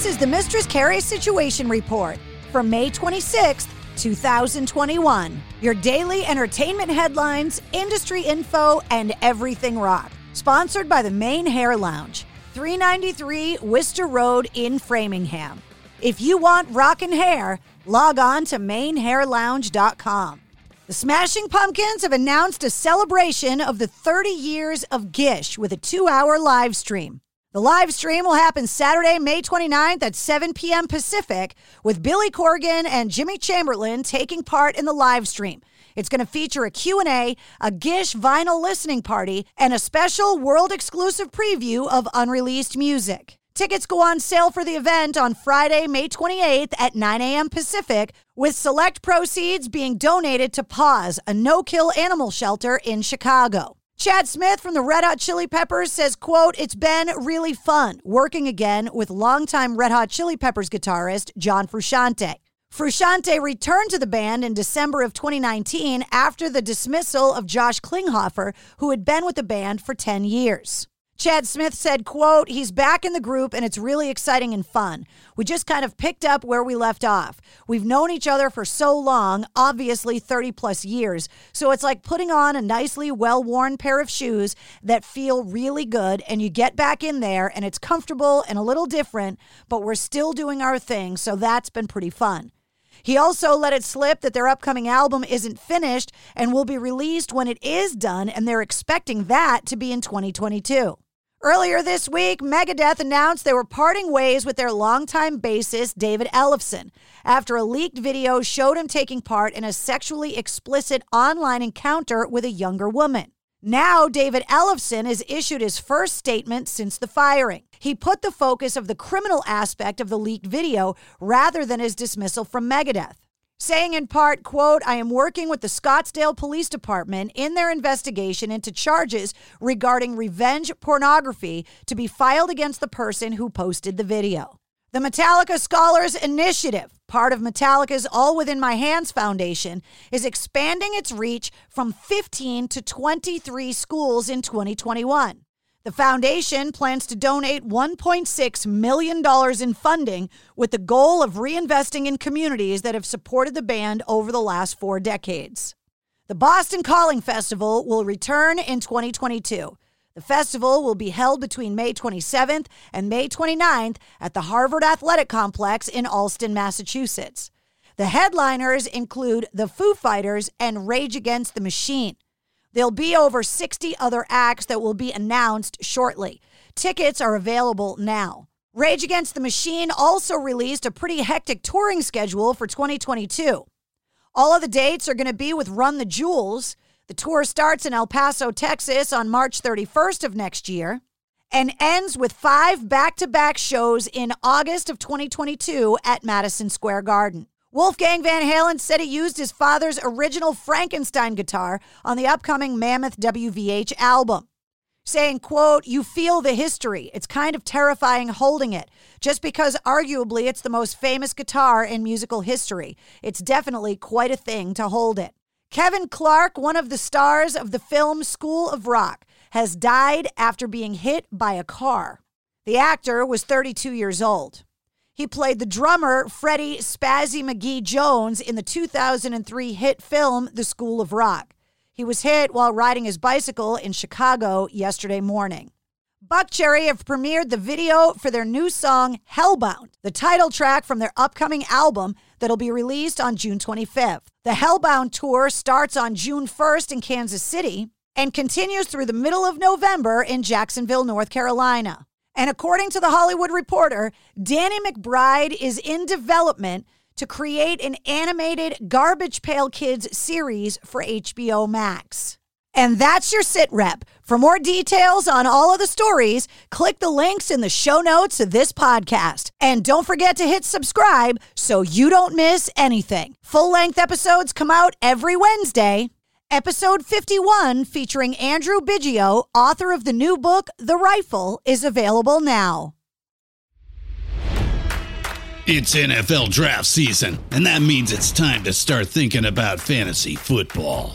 This is the Mistress Carrie Situation Report for May 26th, 2021. Your daily entertainment headlines, industry info, and everything rock. Sponsored by the Mane Hair Lounge, 393 Worcester Road in Framingham. If you want rockin' hair, log on to manehairlounge.com. The Smashing Pumpkins have announced a celebration of the 30 years of Gish with a two hour live stream. The live stream will happen Saturday, May 29th at 7 p.m. Pacific, with Billy Corgan and Jimmy Chamberlin taking part in the live stream. It's going to feature a Q&A, a Gish vinyl listening party, and a special world exclusive preview of unreleased music. Tickets go on sale for the event on Friday, May 28th at 9 a.m. Pacific, with select proceeds being donated to Paws, a no-kill animal shelter in Chicago. Chad Smith from the Red Hot Chili Peppers says, quote, It's been really fun working again with longtime Red Hot Chili Peppers guitarist John Frusciante. Frusciante returned to the band in December of 2019 after the dismissal of Josh Klinghoffer, who had been with the band for 10 years. Chad Smith said, quote, he's back in the group and it's really exciting and fun. We just kind of picked up where we left off. We've known each other for so long, obviously 30 plus years. So it's like putting on a nicely well worn pair of shoes that feel really good and you get back in there and it's comfortable and a little different, but we're still doing our thing. So that's been pretty fun. He also let it slip that their upcoming album isn't finished and will be released when it is done, and they're expecting that to be in 2022. Earlier this week, Megadeth announced they were parting ways with their longtime bassist, David Ellefson, after a leaked video showed him taking part in a sexually explicit online encounter with a younger woman. Now, David Ellefson has issued his first statement since the firing. He put the focus of the criminal aspect of the leaked video rather than his dismissal from Megadeth saying in part, quote, I am working with the Scottsdale Police Department in their investigation into charges regarding revenge pornography to be filed against the person who posted the video. The Metallica Scholars Initiative, part of Metallica's All Within My Hands Foundation, is expanding its reach from 15 to 23 schools in 2021. The foundation plans to donate $1.6 million in funding with the goal of reinvesting in communities that have supported the band over the last four decades. The Boston Calling Festival will return in 2022. The festival will be held between May 27th and May 29th at the Harvard Athletic Complex in Allston, Massachusetts. The headliners include the Foo Fighters and Rage Against the Machine. There'll be over 60 other acts that will be announced shortly. Tickets are available now. Rage Against the Machine also released a pretty hectic touring schedule for 2022. All of the dates are going to be with Run the Jewels. The tour starts in El Paso, Texas on March 31st of next year and ends with five back to back shows in August of 2022 at Madison Square Garden. Wolfgang Van Halen said he used his father's original Frankenstein guitar on the upcoming Mammoth WVH album, saying, quote, "You feel the history. It's kind of terrifying holding it, just because arguably it's the most famous guitar in musical history. It's definitely quite a thing to hold it." Kevin Clark, one of the stars of the film School of Rock, has died after being hit by a car. The actor was 32 years old. He played the drummer Freddie Spazzy McGee Jones in the 2003 hit film The School of Rock. He was hit while riding his bicycle in Chicago yesterday morning. Buckcherry have premiered the video for their new song Hellbound, the title track from their upcoming album that'll be released on June 25th. The Hellbound tour starts on June 1st in Kansas City and continues through the middle of November in Jacksonville, North Carolina. And according to the Hollywood Reporter, Danny McBride is in development to create an animated Garbage Pail Kids series for HBO Max. And that's your sit rep. For more details on all of the stories, click the links in the show notes of this podcast. And don't forget to hit subscribe so you don't miss anything. Full length episodes come out every Wednesday. Episode 51, featuring Andrew Biggio, author of the new book, The Rifle, is available now. It's NFL draft season, and that means it's time to start thinking about fantasy football.